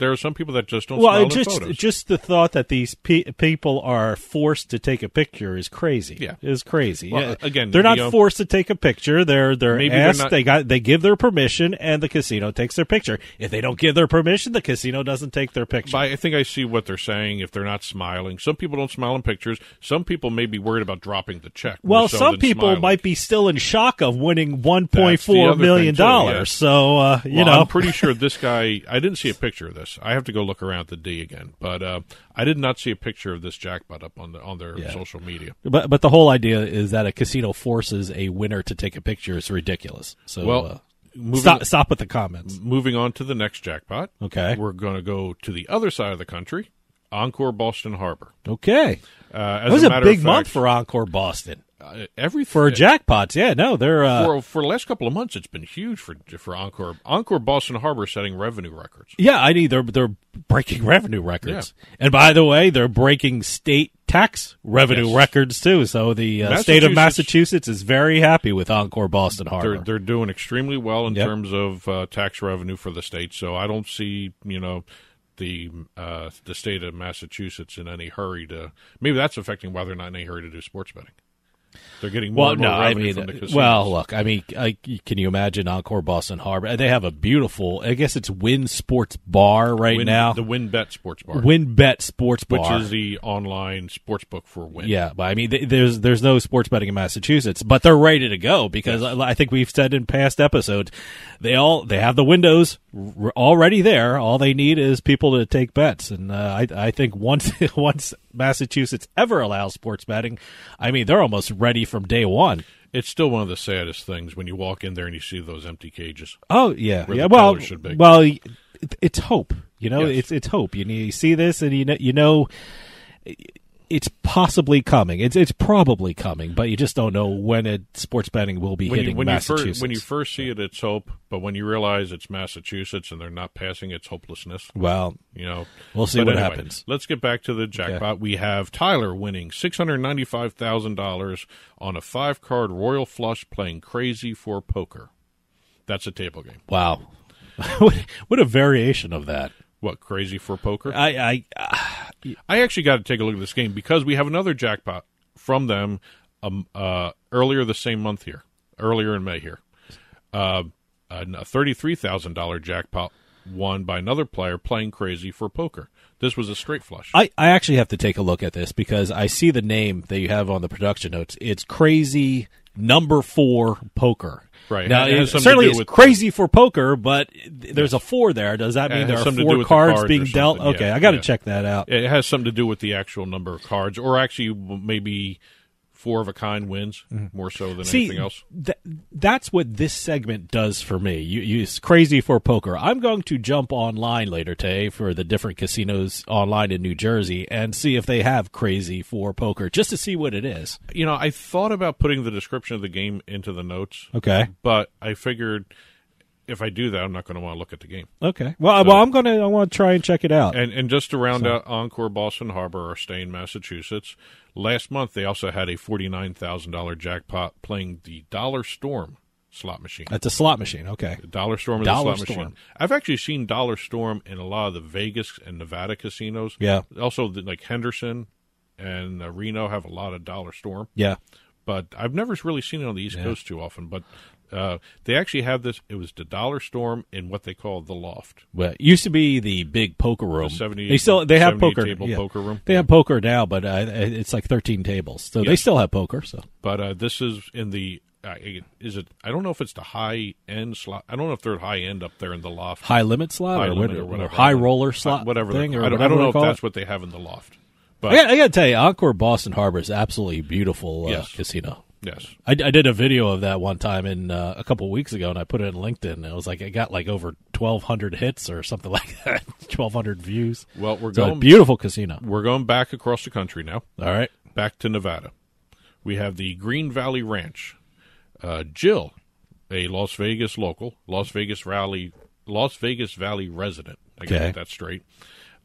There are some people that just don't well, smile it in just just the thought that these pe- people are forced to take a picture is crazy. Yeah. is crazy. Well, Yeah. again, they're not know- forced to take a picture. They're they're Maybe they're asked. not- they got they give their permission, and the casino takes their picture. If they don't give their permission, the casino doesn't take their picture. But I think I see what they're saying. If they're not smiling, some people don't smile in pictures. Some people may be worried about dropping the check. Well, so some people smiling. might be still in shock of winning one point four million dollars. yes. So uh, you Well, know, I'm pretty sure this guy. I didn't see a picture of this. I have to go look around the D again, but uh, I did not see a picture of this jackpot up on the on their Yeah. social media. But but the whole idea is that a casino forces a winner to take a picture is ridiculous. So Well, uh, moving- stop stop with the comments. Moving on to the next jackpot. Okay. we're going to go to the other side of the country, Encore Boston Harbor. Okay, Uh, as that was a, a, big of month for Encore Boston uh, every for jackpots. Yeah, no, they're uh, for for the last couple of months, it's been huge for for Encore. Encore Boston Harbor setting revenue records. yeah. I need they're they're breaking revenue records, and by the way, they're breaking state tax revenue Yes. records too. So the uh, state of Massachusetts- Massachusetts is very happy with Encore Boston Harbor. They're they're doing extremely well in Yep. terms of uh, tax revenue for the state. So I don't see you know the uh, the state of Massachusetts in any hurry to. Maybe that's affecting why they're not in any hurry to do sports betting. They're getting more Well, and more no, I mean, from the casinos. well, look, I mean, I, can you imagine Encore Boston Harbor? They have a beautiful, I guess it's Wynn Sports Bar right Wynn- now. the WynnBET Sports Bar, Wynn Bet Sports which Bar, is the online sports book for Wynn. Yeah, but I mean, th- there's there's no sports betting in Massachusetts, but they're ready to go because I, I think we've said in past episodes, they all they have the windows r- already there. All they need is people to take bets, and uh, I I think once [laughs] once Massachusetts ever allows sports betting, I mean they're almost ready from day one. It's still one of the saddest things when you walk in there and you see those empty cages. Oh yeah, yeah. Well, tellers should be. well, it's hope. You know, Yes. it's it's hope. You, know, you see this, and you know, you know, it's possibly coming. It's it's probably coming, but you just don't know when it, sports betting will be when hitting you, when you Massachusetts. first when you first see it, it's hope. But when you realize it's Massachusetts and they're not passing, it's hopelessness. well, You know, We'll see But what anyway, happens. Let's get back to the jackpot. We have Tyler winning six hundred ninety-five thousand dollars on a five-card Royal Flush playing Crazy for poker. That's a table game. wow, [laughs] what, what a variation of that. What Crazy for poker? I I I actually got to take a look at this game because we have another jackpot from them um, uh, earlier the same month here, earlier in May here. Uh, a thirty-three thousand dollar jackpot won by another player playing crazy for poker. This was a straight flush. I, I actually have to take a look at this because I see the name that you have on the production notes. It's Crazy number four poker. Right. Now, It it has something to certainly it's crazy for poker, but there's a four there. Does that mean there are something to do four with the cards cards being dealt? Okay, yeah, I got to yeah. check that out. It has something to do with the actual number of cards, or actually maybe four of a kind wins more so than Mm-hmm. See, anything else. th- that's what this segment does for me. You, you, it's crazy for poker. I'm going to jump online later today for the different casinos online in New Jersey and see if they have crazy for poker, just to see what it is. You know, I thought about putting the description of the game into the notes. Okay. But I figured if I do that, I'm not going to want to look at the game. Okay. Well, well, I'm gonna I want to try and check it out. And and just to round So- out Encore Boston Harbor, our stay in Massachusetts, last month they also had a forty nine thousand dollar jackpot playing the Dollar Storm slot machine. That's a slot machine. Okay. The Dollar Storm is Dollar a slot Storm. machine. I've actually seen Dollar Storm in a lot of the Vegas and Nevada casinos. Yeah. Also, the, like Henderson and uh, Reno have a lot of Dollar Storm. Yeah. But I've never really seen it on the East Yeah. Coast too often. But uh, they actually have this. It was the Dollar Storm in what they call the loft. Well, it used to be the big poker room. 78 they still they have poker table yeah. poker room. They have poker now, but uh, it's like 13 tables, so they still have poker. So But uh, this is in the. Uh, is it? I don't know if it's the high end slot. I don't know if they're high end up there in the loft. high limit slot High or, limit or whatever. high roller slot whatever thing or I don't, I don't know if that's it. what they have in the loft. But I, got, I got to tell you, Encore Boston Harbor is absolutely beautiful uh, Yes. casino. Yes. I, I did a video of that one time in uh, a couple weeks ago, and I put it in LinkedIn. And it was like it got like over 1,200 hits or something [laughs] like that, 1,200 views. Well, we're So, a going beautiful casino. We're going back across the country now. All right, back to Nevada. We have the Green Valley Ranch. Uh, Jill, a Las Vegas local, Las Vegas Valley, Las Vegas Valley resident. I Okay. get that straight.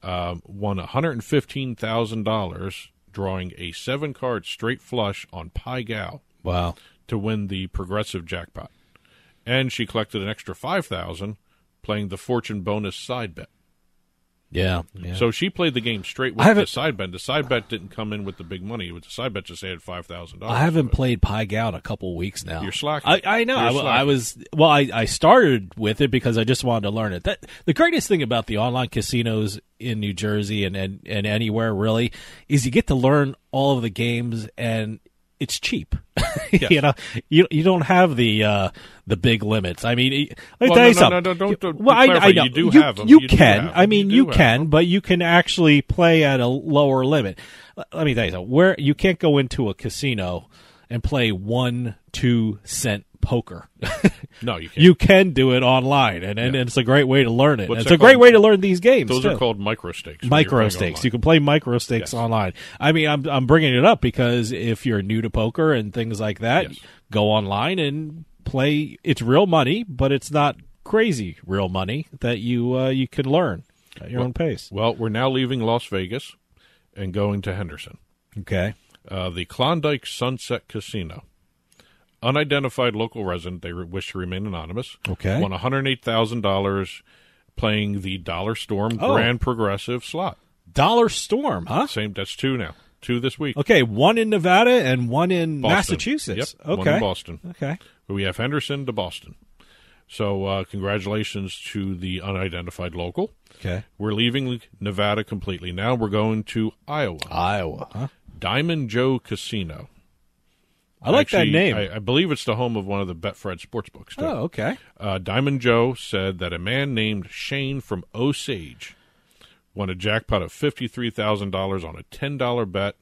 Um, won one hundred and fifteen thousand dollars drawing a seven card straight flush on Pai Gow. Wow. To win the progressive jackpot, and she collected an extra five thousand playing the fortune bonus side bet. Yeah, yeah. So she played the game straight with the side bet. The side bet didn't come in with the big money. With the side bet just added five thousand dollars. I haven't played Gow in a couple weeks now. You're slacking. I, I know. I, I was well. I, I started with it because I just wanted to learn it. That the greatest thing about the online casinos in New Jersey and, and, and anywhere really is you get to learn all of the games and it's cheap. [laughs] you know, you you don't have the uh, the big limits. I mean, let me Well, tell no, you no, something. no, no, don't- don't well, I. I know You do you, have 'em. You You can. I mean, You you, can, but you can actually play at a lower limit. Let me tell you something. Where you can't go into a casino and play one, two cent poker. [laughs] No, you can't. You can do it online, and, and it's a great way to learn it. What's it's a great way to learn these games. Those too. are called micro stakes. Micro stakes. You can play micro stakes online. I mean, I'm I'm bringing it up because if you're new to poker and things like that, go online and play. It's real money, but it's not crazy real money that you uh, you can learn at your Well- own pace. Well, we're now leaving Las Vegas and going to Henderson. Okay. Uh, the Klondike Sunset Casino. Unidentified local resident, they re- wish to remain anonymous. Okay. Won $108,000 playing the Dollar Storm Oh. Grand Progressive slot. Dollar Storm, huh? Same. That's two now. Two this week. Okay, one in Nevada and one in Boston. Massachusetts. Yep, okay, one in Boston. Okay. We have Henderson to Boston. So, uh, congratulations to the unidentified local. Okay. We're leaving Nevada completely. Now we're going to Iowa. Iowa, huh? Diamond Joe Casino. I like that name. I, I believe it's the home of one of the Betfred sports books. Too. Oh, okay. Uh, Diamond Joe said that a man named Shane from Osage won a jackpot of fifty-three thousand dollars on a ten-dollar bet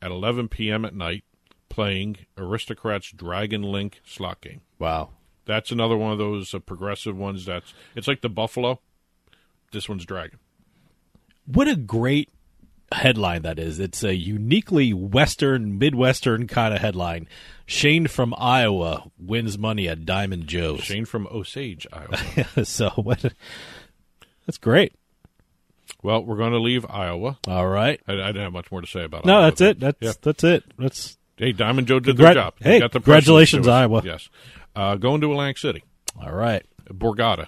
at eleven p.m. at night, playing Aristocrats Dragon Link slot game. Wow, that's another one of those uh, progressive ones. That's it's like the Buffalo. This one's Dragon. What a great headline that is. It's a uniquely Western, Midwestern kind of headline. Shane from Iowa wins money at Diamond Joe's. Shane from Osage, Iowa. [laughs] so what? That's great. Well, we're going to leave Iowa. All right. I, I didn't have much more to say about No, Iowa. that's it. That's Yeah. that's it. That's Hey, Diamond Joe did Congrat- their job. Hey, got the congratulations, precedence to us. Iowa. Yes. Uh, going to Atlantic City. all right. Borgata.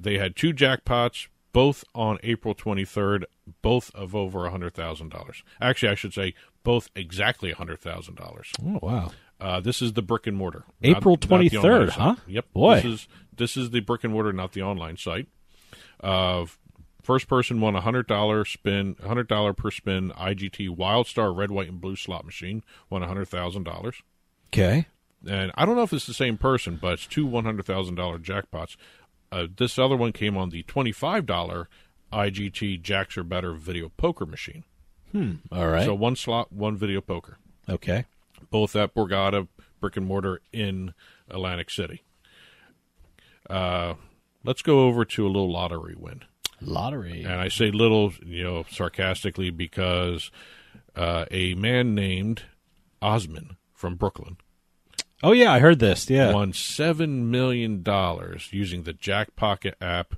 They had two jackpots, both on April 23rd, both of over a $100,000. Actually, I should say both exactly a $100,000. Oh wow. Uh, this is the brick and mortar. April not 23rd, huh? Yep. Boy. This is this is the brick and mortar, not the online site. Uh, first person won a hundred dollar spin, hundred dollar per spin IGT Wild Star Red, White, and Blue slot machine. Won a hundred thousand dollars. Okay. and I don't know if it's the same person, but it's two one hundred thousand dollar jackpots. Uh, this other one came on the twenty five dollar IGT Jacks or Better video poker machine. Hmm. All right. So one slot, one video poker. Okay. Both at Borgata brick and mortar in Atlantic City. Uh, let's go over to a little lottery win. Lottery. And I say little, you know, sarcastically because uh, a man named Osman from Brooklyn. Oh yeah, I heard this. Yeah, won seven million dollars using the Jackpocket app,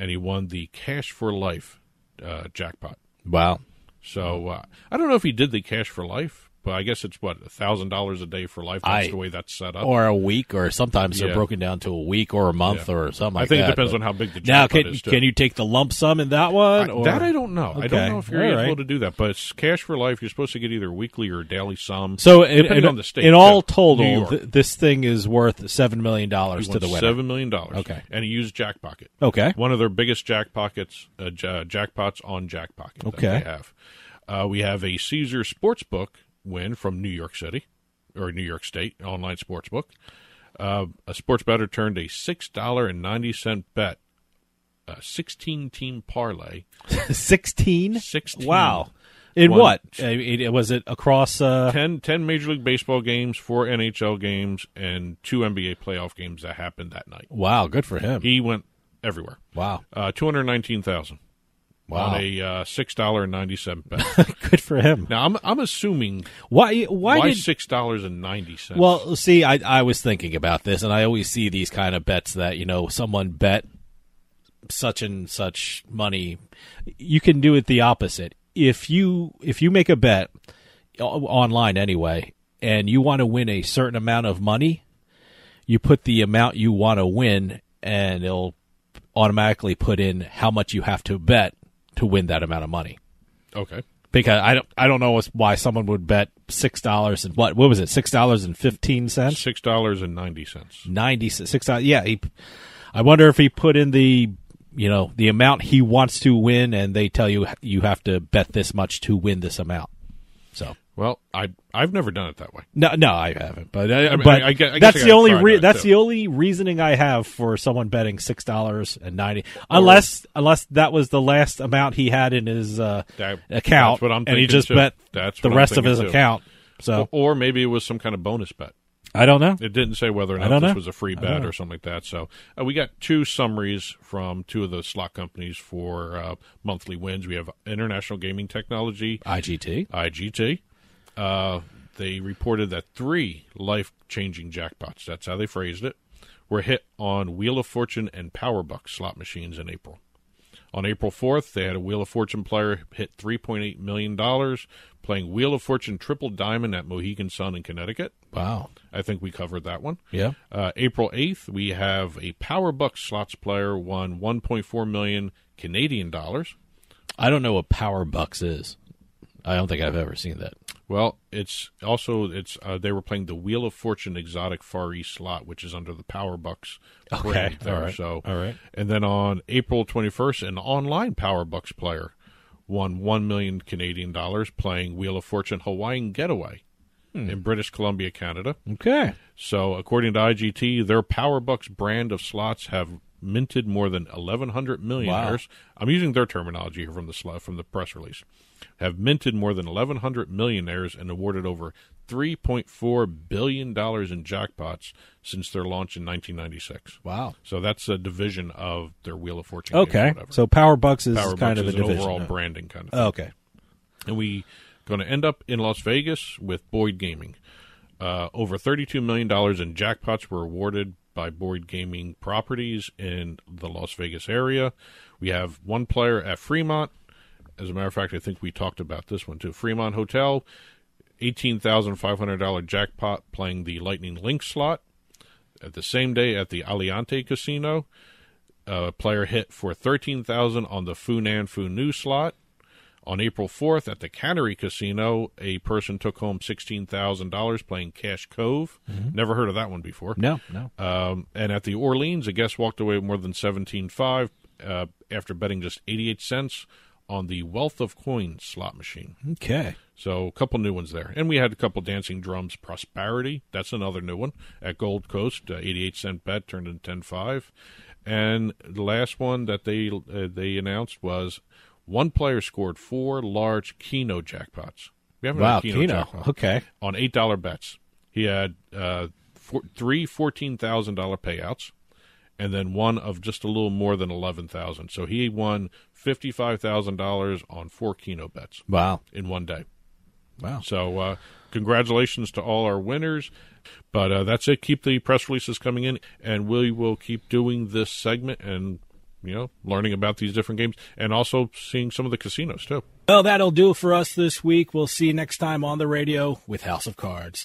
and he won the Cash for Life uh, jackpot. Wow. So uh, I don't know if he did the Cash for Life, but I guess it's what a thousand dollars a day for life. That's I- the way that's set up. or a week, or sometimes they're broken down to a week or a month Yeah. or something. I like think it depends on how big the now. jackpot Can is, can you take the lump sum in that one? I- or? that I don't know. I don't know if you're All able right. to do that, but it's cash for life. You're supposed to get either weekly or daily sum. So, in, depending in, on the state. in all total, th- this thing is worth seven million dollars to the winner. Seven million dollars. Okay. and he used Jackpocket. Okay. one of their biggest jackpockets, uh, ja- jackpots on Jackpocket. that Okay. they have. Uh, we have a Caesar Sportsbook win from New York City or New York State online sportsbook. Uh, a sports better turned a six dollar and ninety cent bet, a sixteen team parlay. [laughs] Sixteen. 16. Wow. In One- what? Uh, it- was it across? Uh, 10, 10 Major League Baseball games, four NHL games, and two NBA playoff games that happened that night. wow. Good for him. He went everywhere. Wow. Uh, two hundred nineteen thousand. Wow. On a uh, six dollar and ninety [laughs] cent bet. Good for him. now I'm I'm assuming Why? Why, why did? six dollars and ninety cents? Well, see, I I was thinking about this, and I always see these kind of bets that you know someone bet such and such money. You can do it the opposite. If you if you make a bet online anyway, and you want to win a certain amount of money, you put the amount you want to win, and it'll automatically put in how much you have to bet to win that amount of money okay. because I don't I don't know why someone would bet six dollars and what what was it six dollars and fifteen cents Six dollars and ninety cents. ninety six dollars yeah he, I wonder if he put in the you know the amount he wants to win and they tell you you have to bet this much to win this amount Well, I I've never done it that way. no no I haven't but I, I mean, but I- I guess- that's the only re- that, that's the only reasoning I have for someone betting six dollars and ninety unless unless that was the last amount he had in his uh, That- account that's what I'm and he just too. bet That's the rest of his too. account so or, or maybe it was some kind of bonus bet. I don't know. It didn't say whether or not this know. was a free bet or something like that. So uh, we got two summaries from two of the slot companies for uh, monthly wins. We have International Gaming Technology, IGT. IGT. Uh, they reported that three life-changing jackpots, that's how they phrased it, were hit on Wheel of Fortune and Powerbuck slot machines in April. On April 4th, they had a Wheel of Fortune player hit $3.8 million playing Wheel of Fortune Triple Diamond at Mohegan Sun in Connecticut. Wow. I think we covered that one. Yeah. Uh, April 8th, we have a Power Buck slots player won 1.4 million Canadian dollars. I don't know what Power Bucks is. I don't think I've ever seen that. Well, it's also it's uh, they were playing the Wheel of Fortune Exotic Far East slot, which is under the Power Bucks Okay, brand there. all right, So, all right. And then on April 21st, an online Power Bucks player won 1 million Canadian dollars playing Wheel of Fortune Hawaiian Getaway Hmm. in British Columbia, Canada. Okay. So, according to IGT, their Power Bucks brand of slots have minted more than 1,100 millionaires. I'm using their terminology here from the from the press release. Have minted more than 1,100 millionaires and awarded over 3.4 billion dollars in jackpots since their launch in 1996. Wow. So that's a division of their Wheel of Fortune. Okay. So Power Bucks is Power kind Bucks of is a an division. overall yeah. branding kind of. Thing. Okay. And we going to end up in Las Vegas with Boyd Gaming. Uh, over $32 million in jackpots were awarded by Boyd Gaming properties in the Las Vegas area. We have one player at Fremont. As a matter of fact, I think we talked about this one too. Fremont Hotel, $18,500 jackpot playing the Lightning Link slot. At the same day at the Aliante Casino, a player hit for 13000 on the Funan Funu slot. On April 4th at the Cannery Casino, a person took home $16,000 playing Cash Cove. Mhm. Never heard of that one before. No, no. Um, and at the Orleans, a guest walked away with more than 17.5 uh, after betting just 88 cents on the Wealth of Coins slot machine. Okay. So a couple new ones there, and we had a couple dancing drums. Prosperity, that's another new one at Gold Coast. Uh, Eighty-eight cent bet turned into ten five, and the last one that they uh, they announced was one player scored four large Keno jackpots. We haven't Wow, a Keno, Keno. jackpot. Okay. on eight dollar bets. He had uh, four, three fourteen thousand dollar payouts, and then one of just a little more than eleven thousand. So he won fifty five thousand dollars on four Keno bets. Wow. In one day. Wow. So uh, congratulations to all our winners. But uh, that's it. Keep the press releases coming in, and we will keep doing this segment and you know learning about these different games, and also seeing some of the casinos too. Well, that'll do for us this week. We'll see you next time on the radio with House of Cards.